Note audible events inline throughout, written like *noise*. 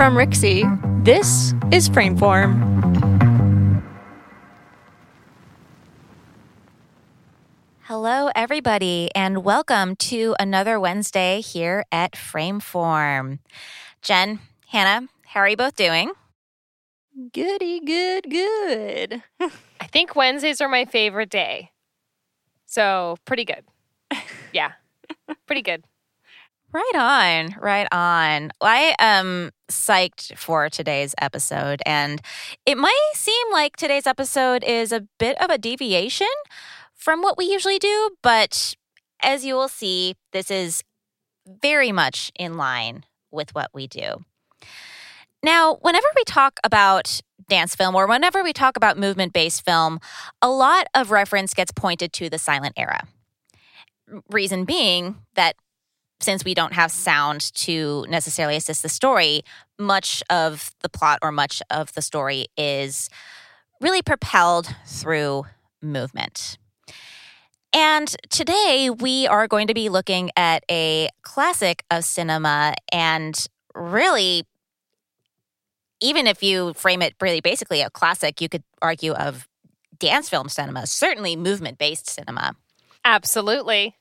From Rixie, this is Frameform. Hello, everybody, and welcome to another Wednesday here at Frameform. Jen, Hannah, how are you both doing? Goody, good, good. *laughs* I think Wednesdays are my favorite day. So, pretty good. *laughs* Yeah, pretty good. Right on, right on. I am psyched for today's episode, and it might seem like today's episode is a bit of a deviation from what we usually do, but as you will see, this is very much in line with what we do. Now, whenever we talk about dance film or whenever we talk about movement based film, a lot of reference gets pointed to the silent era. Reason being that since we don't have sound to necessarily assist the story, much of the plot or much of the story is really propelled through movement. And today we are going to be looking at a classic of cinema and really even if you frame it really basically a classic, you could argue of dance film cinema, certainly movement based cinema. Absolutely.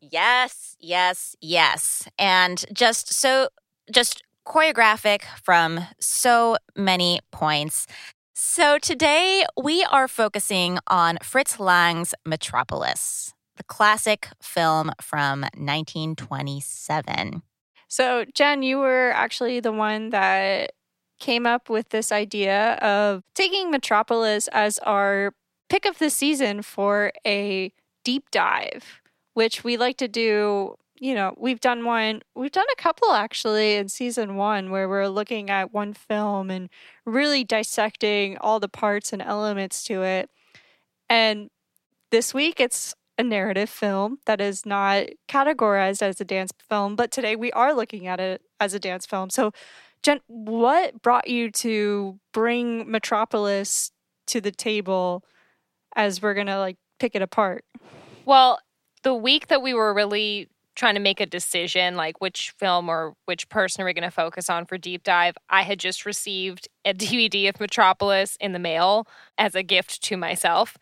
Yes, yes, yes. And just so, just choreographic from so many points. So today we are focusing on Fritz Lang's Metropolis, the classic film from 1927. So, Jen, you were actually the one that came up with this idea of taking Metropolis as our pick of the season for a deep dive, which we like to do. You know, we've done one, we've done a couple actually in season one where we're looking at one film and really dissecting all the parts and elements to it. And this week it's a narrative film that is not categorized as a dance film, but today we are looking at it as a dance film. So Jen, what brought you to bring Metropolis to the table as we're going to like pick it apart? Well, the week that we were really trying to make a decision, like which film or which person are we going to focus on for deep dive, I had just received a *laughs* DVD of Metropolis in the mail as a gift to myself.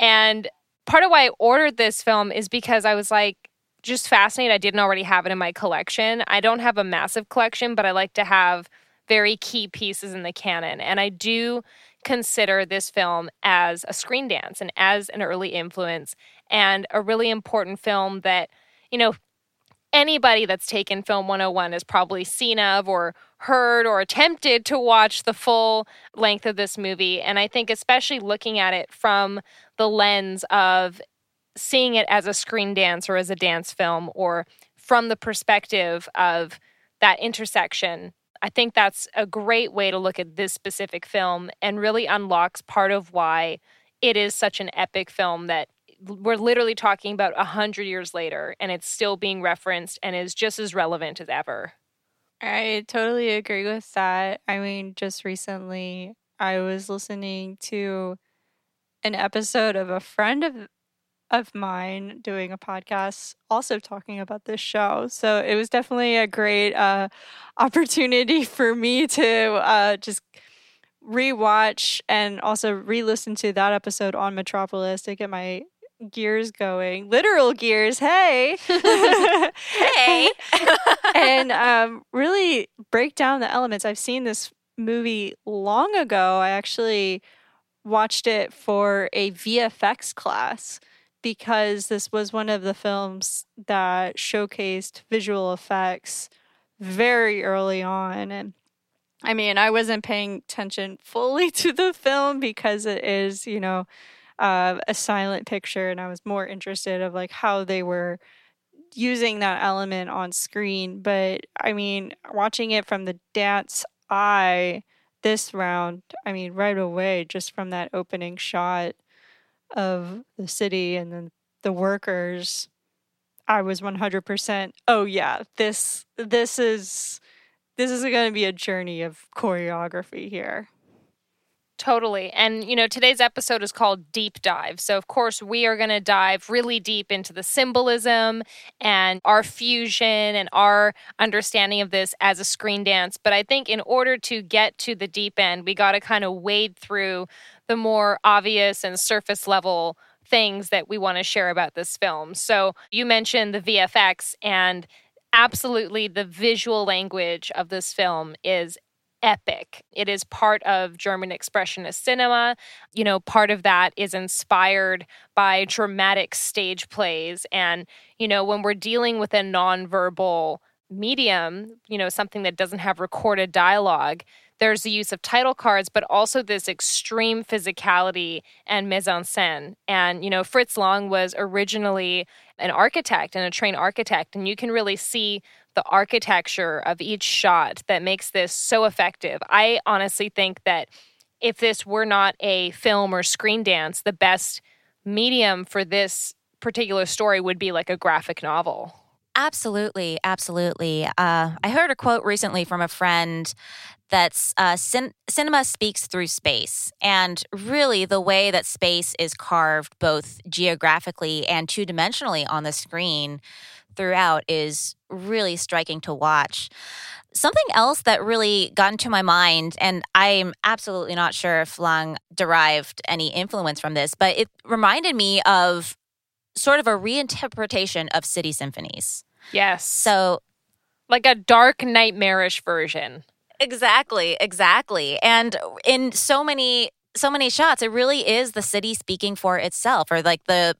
And part of why I ordered this film is because I was like, just fascinated. I didn't already have it in my collection. I don't have a massive collection, but I like to have very key pieces in the canon. And I do consider this film as a screen dance and as an early influence and a really important film that, you know, anybody that's taken Film 101 has probably seen of or heard or attempted to watch the full length of this movie. And I think, especially looking at it from the lens of seeing it as a screen dance or as a dance film or from the perspective of that intersection I think that's a great way to look at this specific film and really unlocks part of why it is such an epic film that we're literally talking about a hundred years later and it's still being referenced and is just as relevant as ever. I totally agree with that. I mean, just recently I was listening to an episode of a friend of of mine doing a podcast also talking about this show. So it was definitely a great uh, *laughs* opportunity for me to uh, just rewatch and also re-listen to that episode on Metropolis to get my gears going literal gears hey! *laughs* *laughs* Hey! And um, really break down the elements. I've seen this movie long ago. I actually watched it for a vfx class because this was one of the films that showcased visual effects very early on. And I mean, I wasn't paying attention fully *laughs* to the film because it is, you know, uh, a silent picture, and I was more interested of like how they were using that element on screen. But I mean, watching it from the dance eye this round, I mean, right away, just from that opening shot, of the city and then the workers i was 100% oh yeah this this is this is going to be a journey of choreography here Totally. And, you know, today's episode is called Deep Dive. So, of course, we are going to dive really deep into the symbolism and our fusion and our understanding of this as a screen dance. But I think in order to get to the deep end, we got to kind of wade through the more obvious and surface level things that we want to share about this film. So, you mentioned the VFX and absolutely the visual language of this film is epic. It is part of German expressionist cinema. You know, part of that is inspired by dramatic stage plays. And, you know, when we're dealing with a nonverbal medium, you know, something that doesn't have recorded dialogue, there's the use of title cards, but also this extreme physicality and mise en scène. And, you know, Fritz Lang was originally an architect and a trained architect, and you can really see the architecture of each shot that makes this so effective. I honestly think that if this were not a film or screen dance, the best medium for this particular story would be like a graphic novel. Absolutely, absolutely. Uh, I heard a quote recently from a friend that's uh, cin- cinema speaks through space. And really, the way that space is carved, both geographically and two dimensionally on the screen throughout, is really striking to watch. Something else that really got into my mind, and I'm absolutely not sure if Lang derived any influence from this, but it reminded me of sort of a reinterpretation of city symphonies. Yes. So, like a dark, nightmarish version. Exactly, exactly. And in so many so many shots it really is the city speaking for itself or like the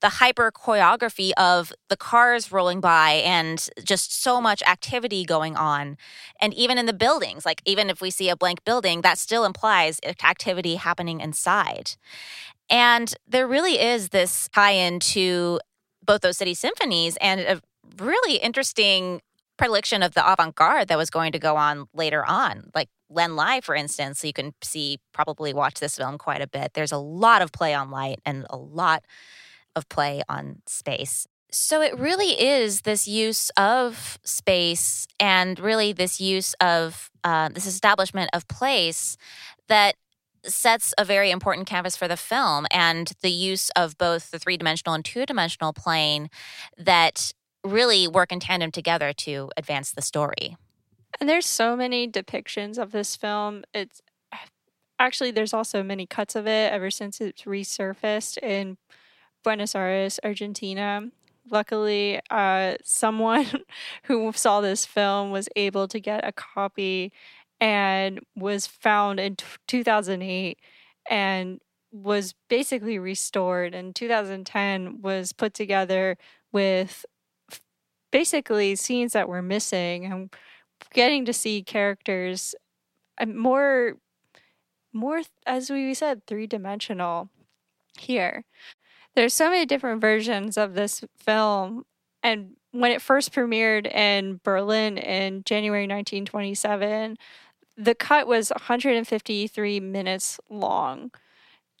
the hyper choreography of the cars rolling by and just so much activity going on and even in the buildings like even if we see a blank building that still implies activity happening inside and there really is this tie-in to both those city symphonies and a really interesting predilection of the avant-garde that was going to go on later on like len lye for instance. You can see probably watch this film quite a bit. There's a lot of play on light and a lot of play on space. So it really is this use of space and really this use of uh, this establishment of place that sets a very important canvas for the film and the use of both the three dimensional and two dimensional plane that really work in tandem together to advance the story. And there's so many depictions of this film. It's actually there's also many cuts of it ever since it's resurfaced in Buenos Aires, Argentina. Luckily, uh, someone *laughs* who saw this film was able to get a copy and was found in t- 2008 and was basically restored in 2010 was put together with basically scenes that were missing and getting to see characters uh, more more as we said three-dimensional here. There's so many different versions of this film and when it first premiered in Berlin in January 1927 the cut was 153 minutes long.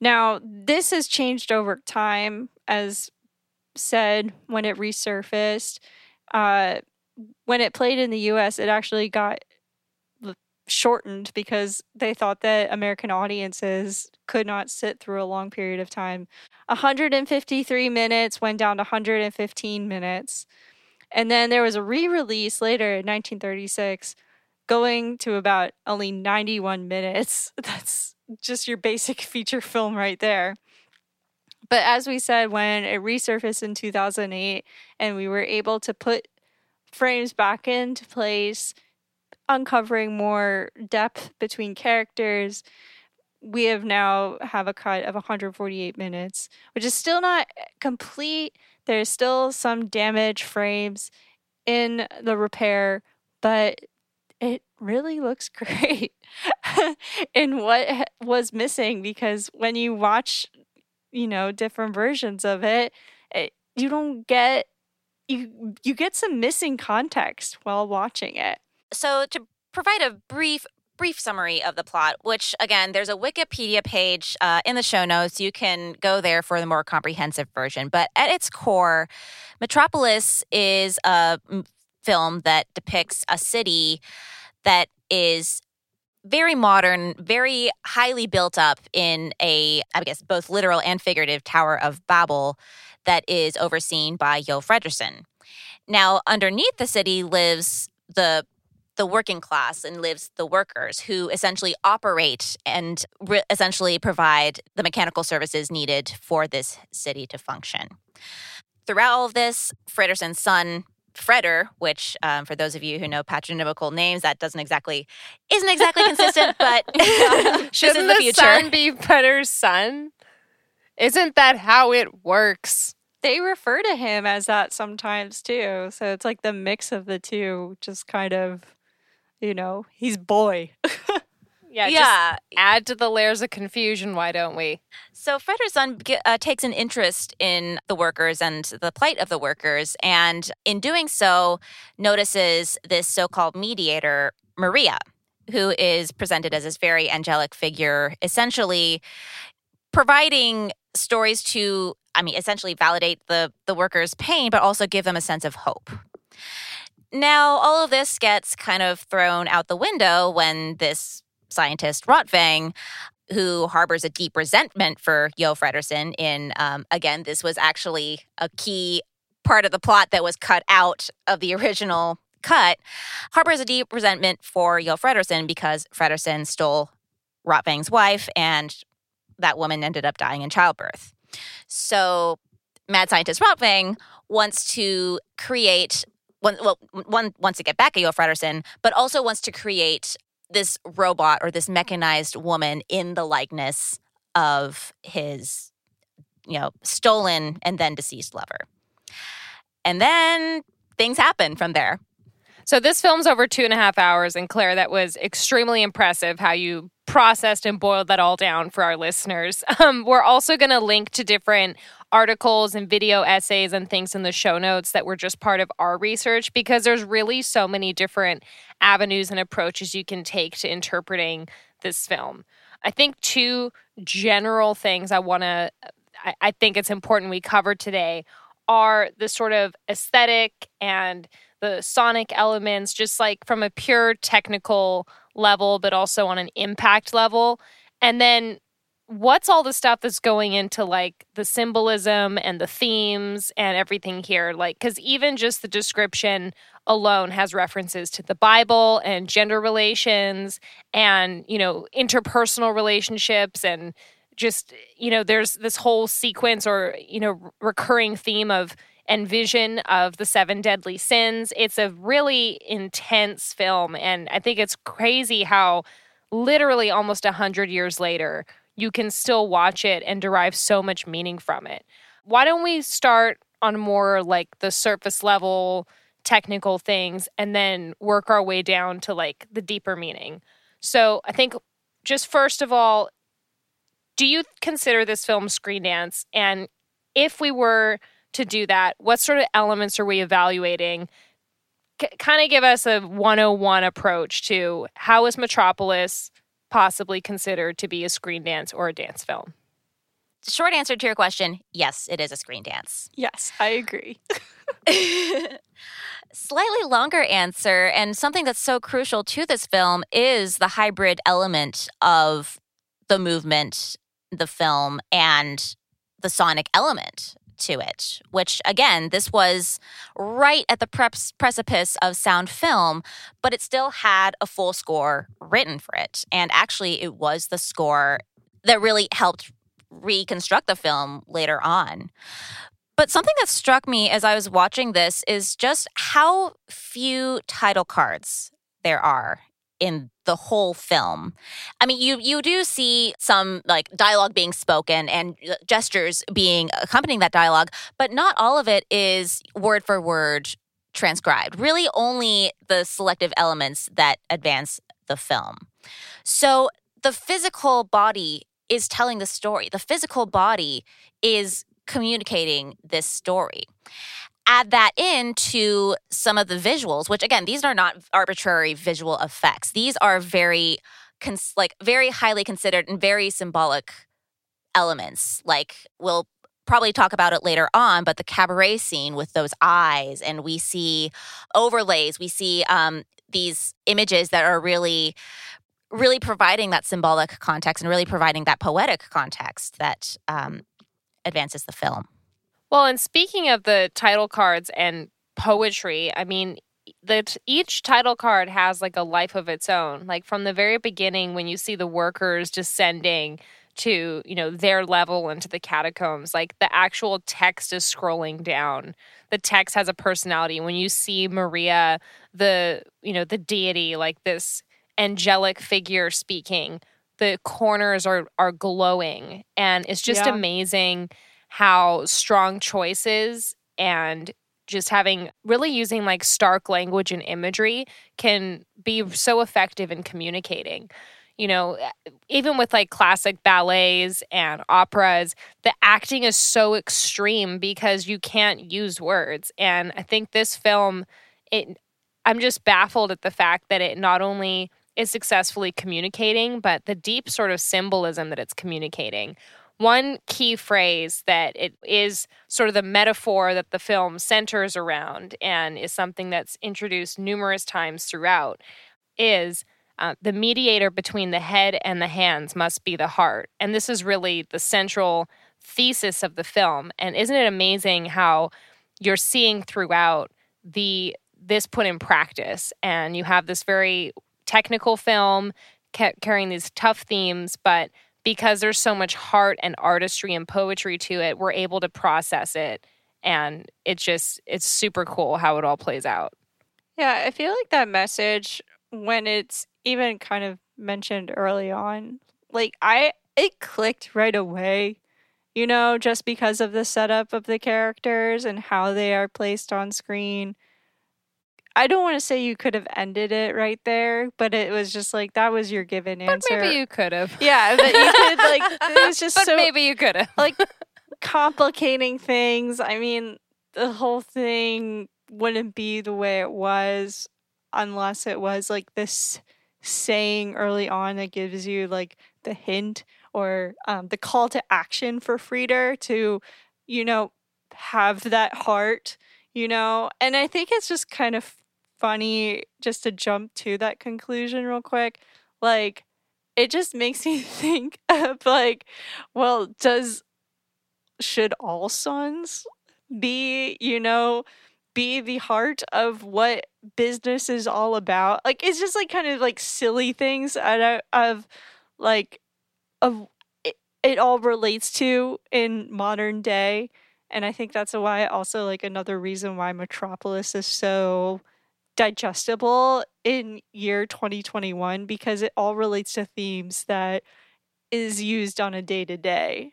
Now this has changed over time as said when it resurfaced uh, when it played in the US, it actually got shortened because they thought that American audiences could not sit through a long period of time. 153 minutes went down to 115 minutes. And then there was a re release later in 1936 going to about only 91 minutes. *laughs* That's just your basic *laughs* feature film right there. But as we said, when it resurfaced in 2008 and we were able to put frames back into place, uncovering more depth between characters, we have now have a cut of 148 minutes, which is still not complete. There's still some damaged frames in the repair, but it really looks *laughs* great in what was missing because when you watch you know different versions of it, it you don't get you you get some missing context while watching it. So to provide a brief brief summary of the plot, which again, there's a Wikipedia page uh, in the show notes. You can go there for the more comprehensive version. But at its core, Metropolis is a film that depicts a city that is very modern, very highly built up in a, I guess, both literal and figurative Tower of Babel that is overseen by Jo Fredersen. Now, underneath the city lives the the working class and lives the workers who essentially operate and re- essentially provide the mechanical services needed for this city to function. Throughout all of this, Fredersen's son Freder, which um, for those of you who know patronymical names, that doesn't exactly isn't exactly consistent, but *laughs* *laughs* shouldn't the, the son be Freder's son? Isn't that how it works? They refer to him as that sometimes too, so it's like the mix of the two, just kind of, you know, he's boy. *laughs* Yeah, yeah. add to the layers of confusion, why don't we? So Fredersen uh, takes an interest in the workers and the plight of the workers, and in doing so, notices this so-called mediator, Maria, who is presented as this very angelic figure, essentially providing stories to, I mean, essentially validate the the workers' pain, but also give them a sense of hope. Now, all of this gets kind of thrown out the window when this scientist Rotwang, who harbors a deep resentment for Jo Fredersen. In um, again, this was actually a key part of the plot that was cut out of the *laughs* original cut. Harbors a deep resentment for Jo Fredersen because Fredersen stole Rotwang's wife, and that woman ended up dying in childbirth. So, mad scientist Rotwang wants to create one, well, one wants to get back at Jo Fredersen, but also wants to create this robot or this mechanized woman in the likeness of his, you know, stolen and then deceased lover. And then things happen from there. So this film's over two and a half hours, and Claire, that was extremely impressive how you processed and boiled that all down for our listeners. *laughs* Um, we're also going to link to different articles and video essays and things in the show notes that were just part of our research because there's really so many different avenues and approaches you can take to interpreting this film. I think two general things I want to, I, I think it's important we cover today are the sort of aesthetic and the sonic elements, just like from a pure technical level, but also on an impact level. And then what's all the stuff that's going into like the symbolism and the themes and everything here? Like because even just the description alone has references to the bible and gender relations and you know interpersonal relationships and just you know there's this whole sequence or you know recurring theme of and vision of the seven deadly sins. It's a really intense film and i think it's crazy how literally almost a hundred years later you can still watch it and derive so much meaning from it. Why don't we start on more like the surface level technical things and then work our way down to like the deeper meaning? So, I think just first of all, do you consider this film screen dance? And if we were to do that, what sort of elements are we evaluating? C- kind of give us a 101 approach to how is Metropolis possibly considered to be a screen dance or a dance film? Short answer to your question yes, it is a screen dance. Yes, I agree. *laughs* Slightly longer answer, and something that's so crucial to this film is the hybrid element of the movement, the film, and the sonic element to it, which again, this was right at the precipice of sound film, but it still had a full score written for it. And actually, it was the score that really helped reconstruct the film later on. But something that struck me as I was watching this is just how few title cards there are in the whole film. I mean, you you do see some like dialogue being spoken and uh, gestures being accompanying that dialogue, but not all of it is word for word transcribed. Really only the selective elements that advance the film. So the physical body is telling the story. The physical body is communicating this story add that in to some of the visuals, which again, these are not arbitrary visual effects. These are very, cons- like, very highly considered and very symbolic elements. Like, we'll probably talk about it later on, but the cabaret scene with those eyes, and we see overlays, we see um, these images that are really really providing that symbolic context and really providing that poetic context that um, advances the film. Well, and speaking of the title cards and poetry, I mean, that each title card has like a life of its own. Like from the very beginning, when you see the workers descending to you know their level into the catacombs like the actual text is scrolling down the text has a personality when you see maria the you know the deity like this angelic figure speaking the corners are are glowing and it's just yeah. amazing how strong choices and just having really using like stark language and imagery can be so effective in communicating you know, even with like classic ballets and operas, the acting is so extreme because you can't use words. And I think this film, it, I'm just baffled at the fact that it not only is successfully communicating, but the deep sort of symbolism that it's communicating. One key phrase that it is sort of the metaphor that the film centers around and is something that's introduced numerous times throughout is uh, the mediator between the head and the hands must be the heart. And this is really the central thesis of the film. And isn't it amazing how you're seeing throughout the this put in practice and you have this very technical film ca- carrying these tough themes but because there's so much heart and artistry and poetry to it we're able to process it and it's just it's super cool how it all plays out yeah i feel like that message when it's even kind of mentioned early on, like I it clicked right away. You know, just because of the setup of the characters and how they are placed on screen. I don't want to say you could have ended it right there, but it was just like that was your given answer. But maybe you could have. Yeah, but you could like *laughs* it was just but so maybe you could have. like *laughs* complicating things. I mean, the whole thing wouldn't be the way it was unless it was like this saying early on that gives you like the hint or um, the call to action for Freder to, you know, have that heart, you know? And I think it's just kind of funny just to jump to that conclusion real quick. Like, it just makes *laughs* me think of like, well, does, should all sons be, you know, be the heart of what business is all about. Like it's just like kind of like silly things of, of like of it, it all relates to in modern day. And I think that's why also like another reason why Metropolis is so digestible in year 2021 because it all relates to themes that is used on a day to day.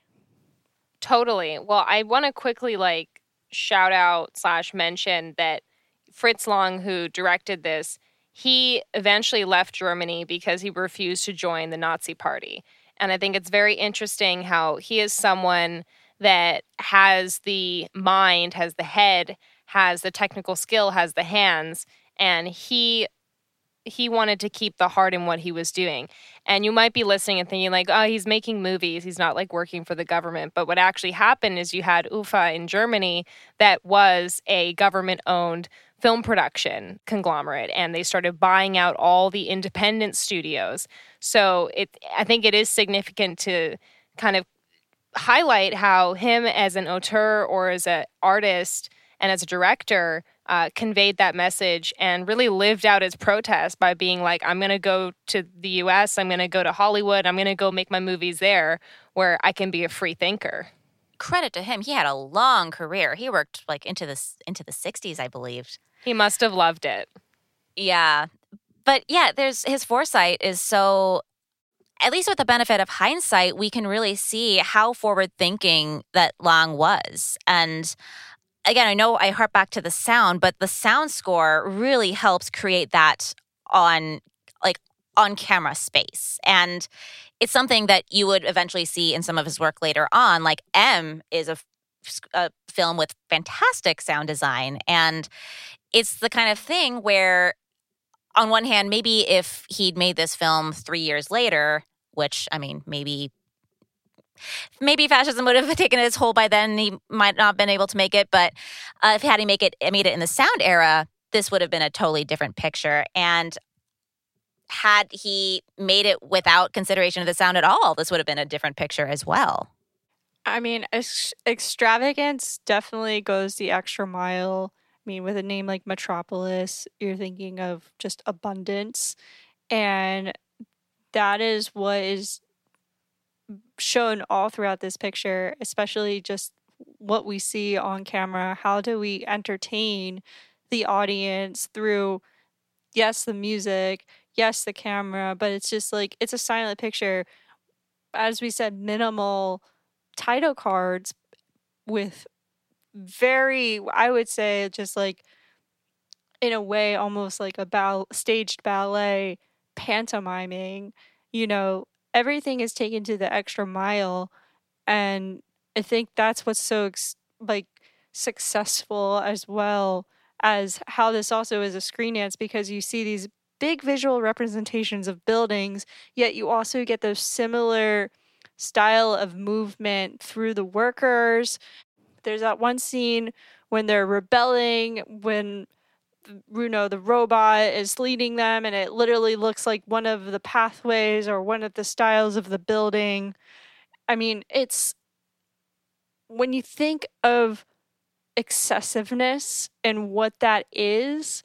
Totally. Well, I want to quickly like shout out slash mention that Fritz Lang, who directed this, he eventually left Germany because he refused to join the Nazi Party. And I think it's very interesting how he is someone that has the mind, has the head, has the technical skill, has the hands, and he he wanted to keep the heart in what he was doing. And you might be listening and thinking, like, oh, he's making movies. He's not like working for the government. But what actually happened is you had UFA in Germany that was a government owned film production conglomerate and they started buying out all the independent studios. So it I think it is significant to kind of highlight how him as an auteur or as an artist and as a director uh, conveyed that message and really lived out his protest by being like, I'm going to go to the US, I'm going to go to Hollywood, I'm going to go make my movies there where I can be a free thinker. Credit to him. He had a long career. He worked like into the into the 60s, I believe. He must have loved it. Yeah. But yeah, there's his foresight is so at least with the benefit of hindsight, we can really see how forward thinking that Lang was. And again, I know I harp back to the sound, but the sound score really helps create that on like on camera space. And it's something that you would eventually see in some of his work later on. Like M is a, a film with fantastic sound design. And it's the kind of thing where, on one hand, maybe if he'd made this film three years later, which I mean, maybe maybe fascism would have *laughs* taken its toll by then. He might not have been able to make it, but uh, if had he make it, made it in the sound era, this would have been a totally different picture. And had he made it without consideration of the sound at all, this would have been a different picture as well. I mean, ex- extravagance definitely goes the extra mile. I mean, with a name like Metropolis, you're thinking of just abundance. And that is what is shown all throughout this picture, especially just what we see on camera. How do we entertain the audience through, yes, the music, yes, the camera, but it's just like it's a silent picture. As we said, minimal title cards with very, I would say, just like in a way, almost like a ball- staged ballet pantomiming. You know, everything is taken to the extra mile, and I think that's what's so like successful as well as how this also is a screen dance because you see these big visual representations of buildings, yet you also get those similar style of movement through the workers. There's that one scene when they're rebelling, when know the robot is leading them and it literally looks like one of the pathways or one of the styles of the building. I mean it's when you think of excessiveness and what that is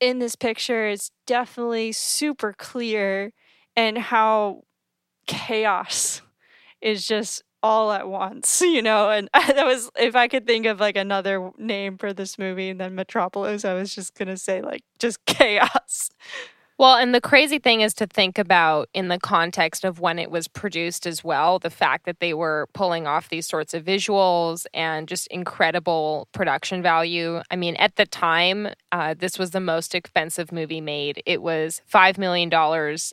in this picture it's definitely super clear and how chaos is just all at once, *laughs* you know. And *laughs* that was if I could think of like another name for this movie than Metropolis, I was just gonna say like just *laughs* chaos. Well, and the crazy thing is to think about in the context of when it was produced as well, the fact that they were pulling off these sorts of visuals and just incredible production value. I mean, at the time, uh, this was the most expensive movie made. It was $5 million,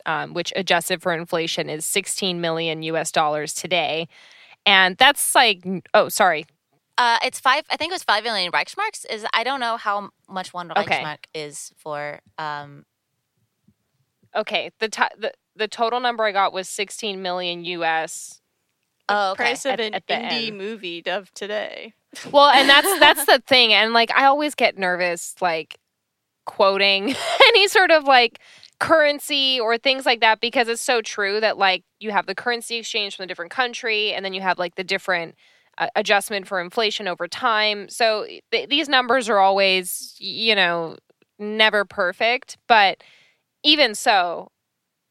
um, which adjusted for inflation is 16 million US dollars today. And that's like, oh, sorry, Uh, it's five. I think it was five million Reichsmarks. Is I don't know how much one Okay. Reichsmark is for. Um, okay, the, ti the the total number I got was 16 million US. oh, okay. Price of At- an at the indie end. movie of today. Well, and that's *laughs* that's the thing, and like I always get nervous, like quoting *laughs* any sort of like currency or things like that because it's so true that like you have the currency exchange from a different country, and then you have like the different uh, adjustment for inflation over time. So th- these numbers are always, you know, never perfect, but even so,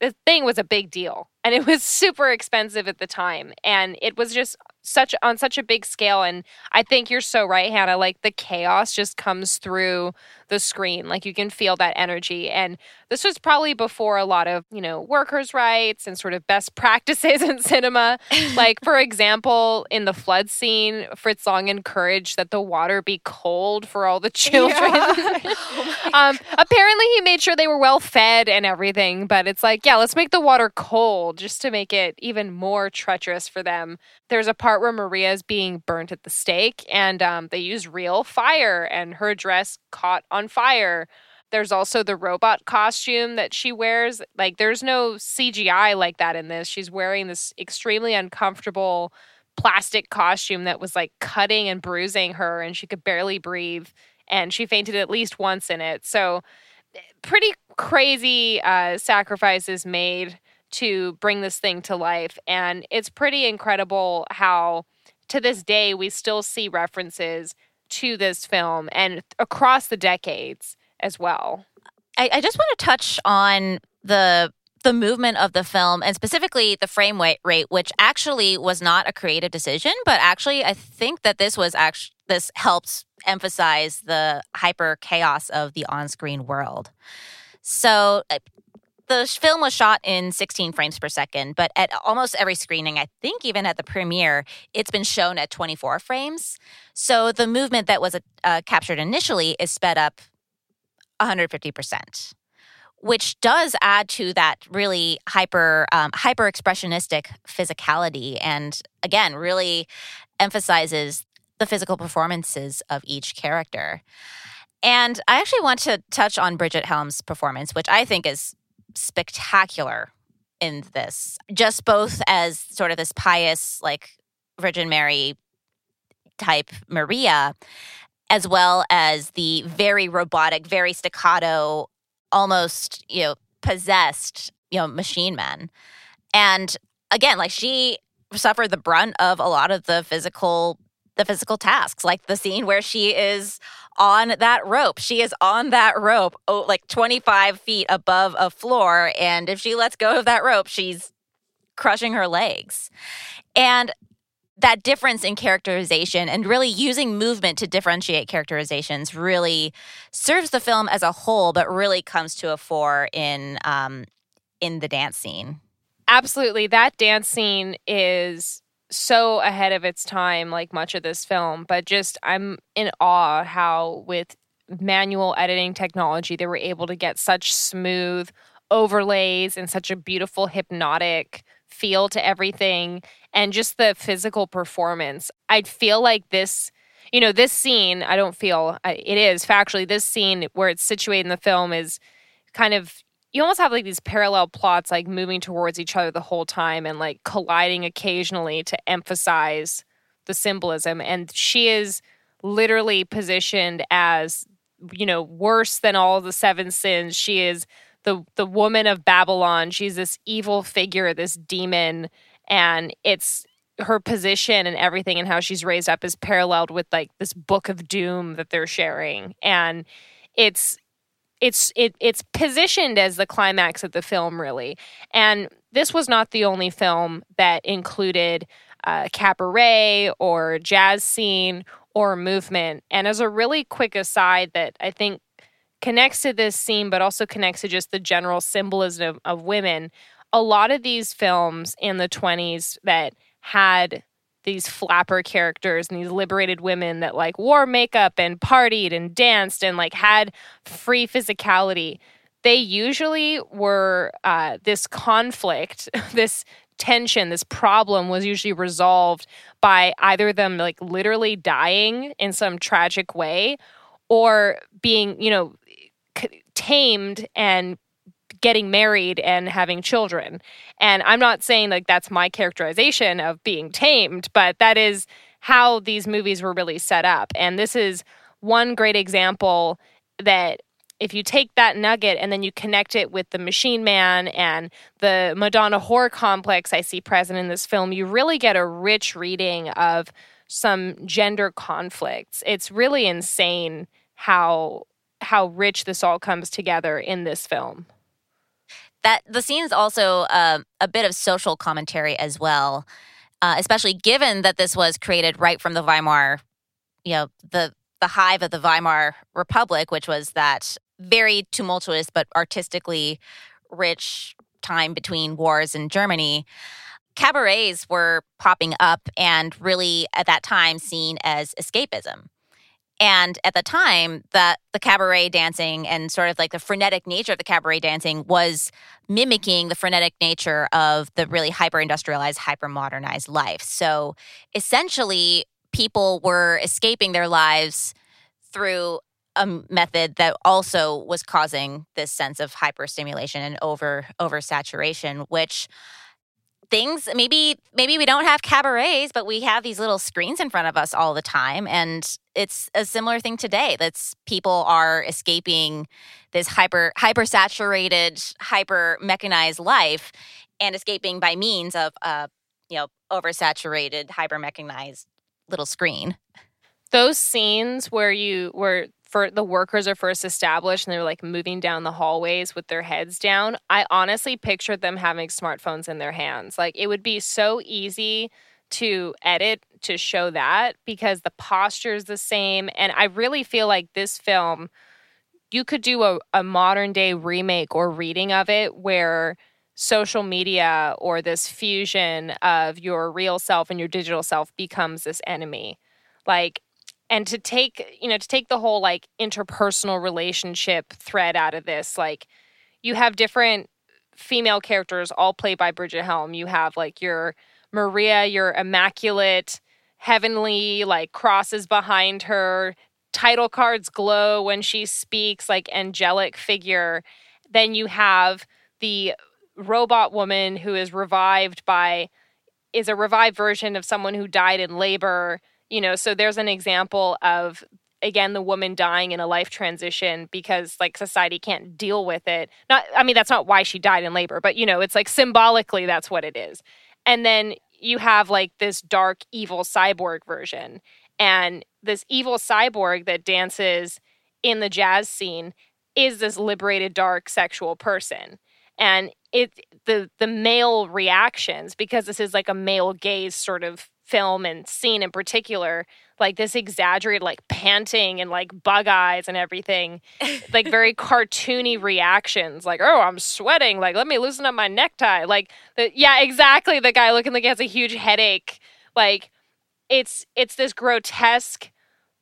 the thing was a big deal and it was *laughs* super expensive at the time and it was just such on such a big scale and i think you're so right hannah like the chaos just comes through the screen like you can feel that energy and this was probably before a lot of you know workers rights and sort of best *laughs* practices in cinema. Like for example in the flood scene fritz lang encouraged that the water be cold for all the *laughs* children. *laughs* Um, apparently he made sure they were well fed and everything, but it's like, yeah, let's make the water cold just to make it even more treacherous for them. There's a part where Maria is being burnt at the stake, and um, they use real fire, and her dress caught on fire. There's also the robot costume that she wears. Like, there's no CGI like that in this. She's wearing this extremely uncomfortable plastic costume that was like cutting and bruising her, and she could barely breathe and she fainted at least once in it. So, pretty crazy uh, sacrifices made to bring this thing to life. And it's pretty incredible how, to this day, we still see references to this film and across the decades as well. I, I just want to touch on the the movement of the film and specifically the frame rate, which actually was not a creative decision, but actually I think that this was actually this helps emphasize the hyper chaos of the on screen world. So uh, the film was shot in 16 frames per second, but at almost every screening, I think even at the premiere, it's been shown at 24 frames. So the movement that was uh, captured initially is sped up 150%, which does add to that really hyper um, hyper expressionistic physicality, and again, really emphasizes the physical performances of each character. And I actually want to touch on Bridget Helm's performance, which I think is spectacular in this. Just both as sort of this pious, like Virgin Mary type Maria, as well as the very robotic, very staccato, almost, you know, possessed, you know, machine men. And again, like she suffered the brunt of a lot of the physical the physical tasks, like the scene where she is on that rope. She is on that rope, oh, like 25 feet above a floor. And if she lets go of that rope, she's crushing her legs. And that difference in characterization and really using movement to differentiate characterizations really serves the film as a whole, but really comes to a fore in um, in the dance scene. Absolutely. That dance scene is so ahead of its time, like much of this film, but just I'm in awe how, with manual editing technology, they were able to get such smooth overlays and such a beautiful hypnotic feel to everything and just the physical performance. I feel like this, you know, this scene, I don't feel it is factually this scene where it's situated in the film is kind of you almost have like these parallel plots like moving towards each other the whole time and like colliding occasionally to emphasize the symbolism. And she is literally positioned as you know worse than all the seven sins. She is the the woman of babylon. She's this evil figure this demon. And it's her position and everything and how she's raised up is paralleled with like this book of doom that they're sharing. And it's it's it it's positioned as the climax of the film really. And this was not the only film that included uh, cabaret or jazz scene or movement. And as a really quick aside that i think connects to this scene but also connects to just the general symbolism of, of women a lot of these films in the 20s that had these flapper characters and these liberated women that like wore makeup and partied and danced and like had free physicality they usually were uh, this conflict *laughs* this tension this problem was usually resolved by either them like literally dying in some tragic way or being you know tamed and getting married and having children. And I'm not saying like that's my characterization of being tamed, but that is how these movies were really set up. And this is one great example that if you take that nugget and then you connect it with the machine man and the Madonna whore complex I see present in this film, you really get a rich reading of some gender conflicts. It's really insane how how rich this all comes together in this film that the scene is also uh, a bit of social commentary as well, uh, especially given that this was created right from the Weimar, you know, the the hive of the Weimar Republic, which was that very tumultuous but artistically rich time between wars in Germany. Cabarets were popping up and really at that time seen as escapism. And at the time, that the cabaret dancing and sort of like the frenetic nature of the cabaret dancing was mimicking the frenetic nature of the really hyper industrialized, hyper modernized life. So essentially, people were escaping their lives through a method that also was causing this sense of hyperstimulation and over oversaturation, which things. Maybe maybe we don't have cabarets but we have these little screens in front of us all the time. And it's a similar thing today. That's people are escaping this hyper hyper saturated hyper mechanized life and escaping by means of a you know oversaturated hyper mechanized little screen. Those scenes where you where the workers are first established and they're like moving down the hallways with their heads down, I honestly pictured them having smartphones in their hands. Like it would be so easy to edit to show that because the posture is the same. And I really feel like this film, you could do a, a modern day remake or reading of it where social media or this fusion of your real self and your digital self becomes this enemy. Like and to take you know to take the whole like interpersonal relationship thread out of this like you have different female characters all played by Bridget Helm. You have like your Maria your immaculate heavenly like crosses behind her title cards glow when she speaks like angelic figure. Then you have the robot woman who is revived by is a revived version of someone who died in labor you know so there's an example of again the woman dying in a life transition because like society can't deal with it. Not I mean that's not why she died in labor, but you know, it's like symbolically that's what it is. And then you have like this dark evil cyborg version and this evil cyborg that dances in the jazz scene is this liberated dark sexual person and it the the male reactions because this is like a male gaze sort of film and scene in particular like this exaggerated like panting and like bug eyes and everything *laughs* like very cartoony reactions like oh i'm sweating like let me loosen up my necktie like the, yeah exactly the guy looking like he has a huge headache like it's it's this grotesque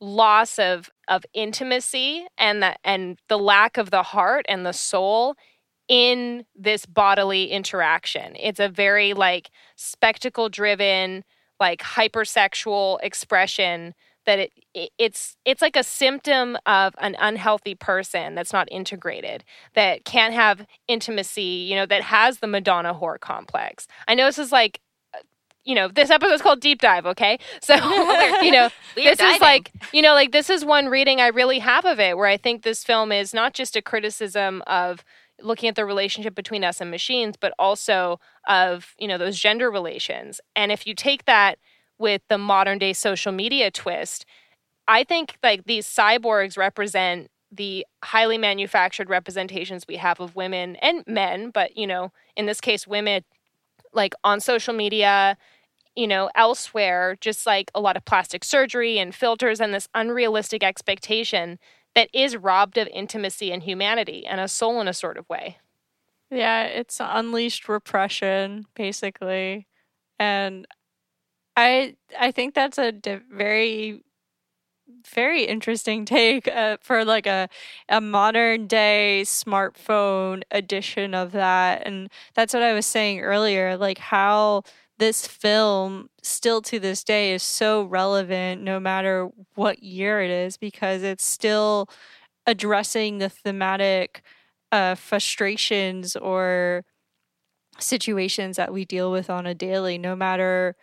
loss of of intimacy and the and the lack of the heart and the soul in this bodily interaction. It's a very like spectacle driven, like hypersexual expression that it, it, it's it's like a symptom of an unhealthy person that's not integrated that can't have intimacy you know that has the madonna whore complex i know this is like uh, you know, this episode is called Deep Dive, okay? *laughs* So, you know, *laughs* this diving. is like, you know, like this is one reading I really have of it where I think this film is not just a criticism of looking at the relationship between us and machines, but also of, you know, those gender relations. And if you take that with the modern day social media twist, I think like these cyborgs represent the highly manufactured representations we have of women and men, but, you know, in this case, women like on social media, you know, elsewhere, just like a lot of plastic surgery and filters and this unrealistic expectation that is robbed of intimacy and humanity and a soul in a sort of way. Yeah, it's unleashed repression basically. And I I think that's a very very interesting *laughs* take uh, for like a a modern day smartphone edition of that and that's what I was saying earlier like how this film still to this day is so relevant no matter what year it is because it's still addressing the thematic uh, frustrations or situations that we deal with on a daily no matter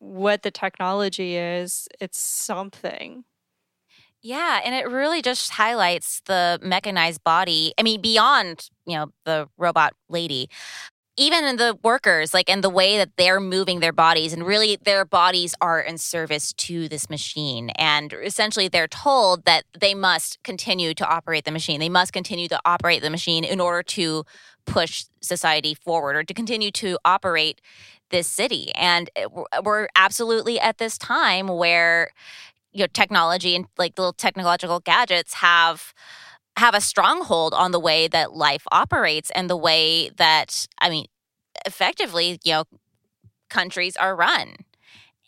what the technology is it's something yeah, and it really just highlights the mechanized body. I mean, beyond, you know, the robot lady, even in the workers, like, and the way that they're moving their bodies, and really their bodies are in service to this machine. And essentially, they're told that they must continue to operate the machine. They must continue to operate the machine in order to push society forward or to continue to operate this city. And eh, we're absolutely at this time where you know technology and like little technological gadgets have have a stronghold on the way that life operates and the way that i mean effectively you know countries are run.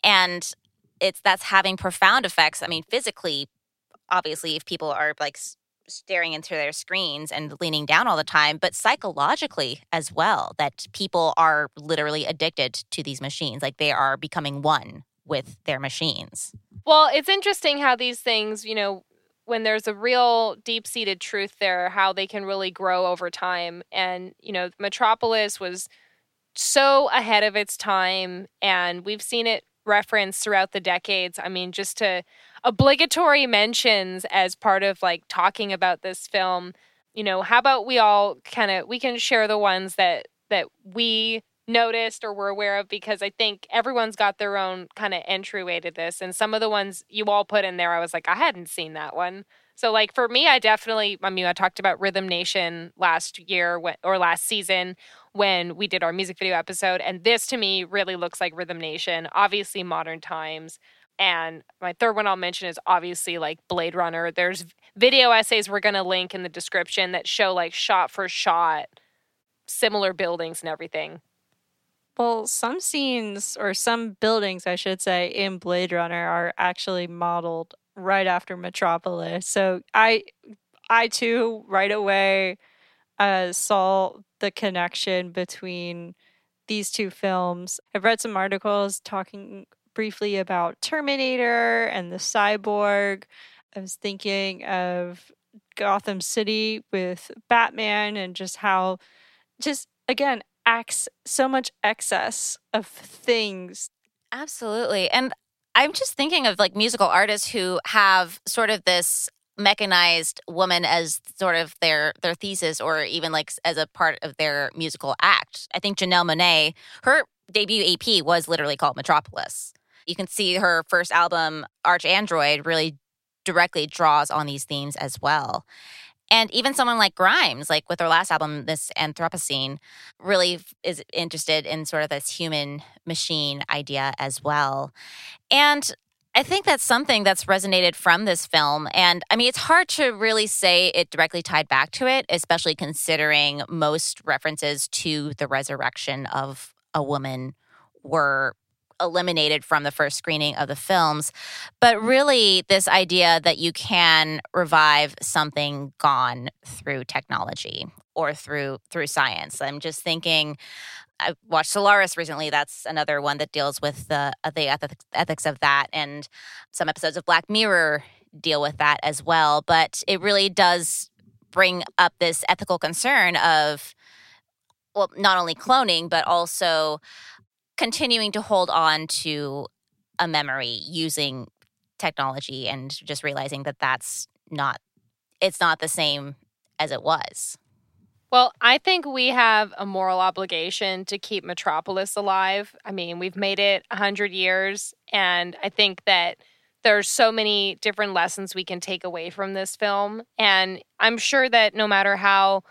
And it's that's having profound effects. I mean physically obviously if people are like staring into their screens and leaning down all the time but psychologically as well that people are literally addicted to these machines like they are becoming one with their machines. Well, it's interesting how these things, you know, when there's a real deep seated truth there, how they can really grow over time. And, you know, Metropolis was so ahead of its time, and we've seen it referenced throughout the decades. I mean, just to obligatory mentions as part of like talking about this film, you know, how about we all kind of we can share the ones that that we noticed or were aware of because I think everyone's got their own kind of entryway to this. And some of the ones you all put in there, I was like, I hadn't seen that one. So, like for me, I definitely, I mean, I talked about Rhythm Nation last year or last season when we did our music video episode. And this to me really looks like Rhythm Nation, obviously modern times. And my third one I'll mention is obviously like Blade Runner. There's video essays we're going to link in the description that show like shot for shot similar buildings and everything. Well, some scenes or some buildings, I should say, in Blade Runner are actually modeled right after Metropolis. So I, I too, right away, uh, saw the connection between these two films. I've read some articles talking briefly about Terminator and the cyborg. I was thinking of Gotham City with Batman and just how, just again, ex- so much excess of things. Absolutely. And I'm just thinking of like musical artists who have sort of this mechanized woman as sort of their their thesis or even like as a part of their musical act. I think Janelle Monáe, her debut EP was literally called Metropolis. You can see her first album ArchAndroid, really directly draws on these themes as well. And even someone like Grimes, like with her last album, Miss Anthropocene, really is interested in sort of this human machine idea as well. And I think that's something that's resonated from this film. And I mean, it's hard to really say it directly tied back to it, especially considering most references to the resurrection of a woman were eliminated from the first screening of the films. But really, this idea that you can revive something gone through technology or through through science. I'm just thinking I watched Solaris recently. That's another one that deals with the uh, the ethics of that, and some episodes of Black Mirror deal with that as well. But it really does bring up this ethical concern of, well, not only cloning but also continuing to hold on to a memory using technology and just realizing that that's not it's not the same as it was. Well, I think we have a moral obligation to keep Metropolis alive. I mean, we've made it 100 years, and I think that there's so many different lessons we can take away from this film. And I'm sure that no matter how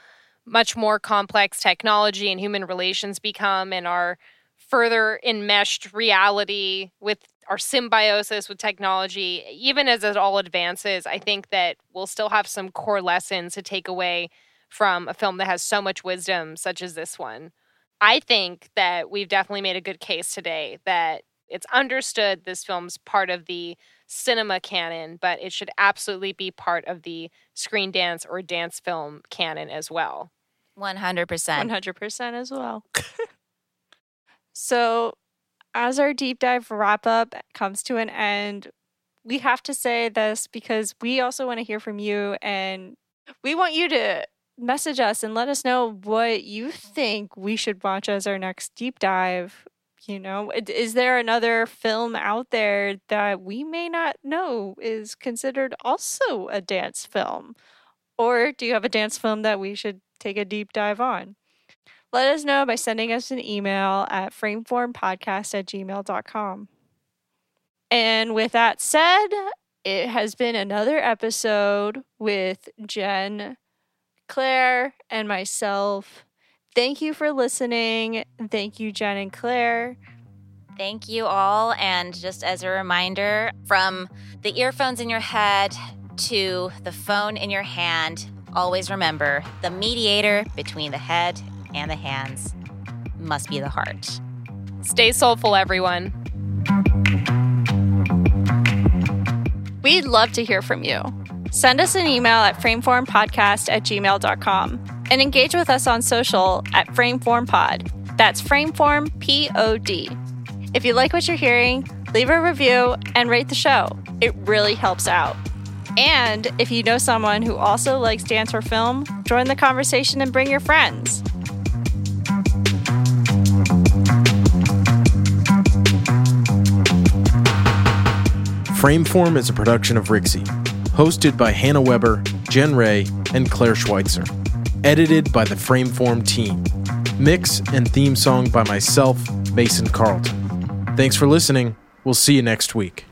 much more complex technology and human relations become and our further enmeshed reality with our symbiosis with technology, even as it all advances, I think that we'll still have some core lessons to take away from a film that has so much wisdom, such as this one. I think that we've definitely made a good case today that it's understood this film's part of the cinema canon, but it should absolutely be part of the screen dance or dance film canon as well. 100%. 100% as well. *laughs* So, as our deep dive wrap up comes to an end, we have to say this because we also want to hear from you and we want you to message us and let us know what you think we should watch as our next deep dive. You know, is there another film out there that we may not know is considered also a dance film? Or do you have a dance film that we should take a deep dive on? Let us know by sending us an email at frameformpodcast at gmail.com. And with that said, it has been another episode with Jen, Claire, and myself. Thank you for listening. Thank you, Jen and Claire. Thank you all. And just as a reminder, from the earphones in your head to the phone in your hand, always remember the mediator between the head and the hands must be the heart. Stay soulful, everyone. We'd love to hear from you. Send us an email at frameformpodcast at gmail.com and engage with us on social at frameformpod. That's frameform P O D. If you like what you're hearing, leave a review and rate the show. It really helps out. And if you know someone who also likes dance or film, join the conversation and bring your friends. Frameform is a production of Rixie, hosted by Hannah Weber, Jen Ray, and Claire Schweitzer. Edited by the Frameform team. Mix and theme song by myself, Mason Carlton. Thanks for listening. We'll see you next week.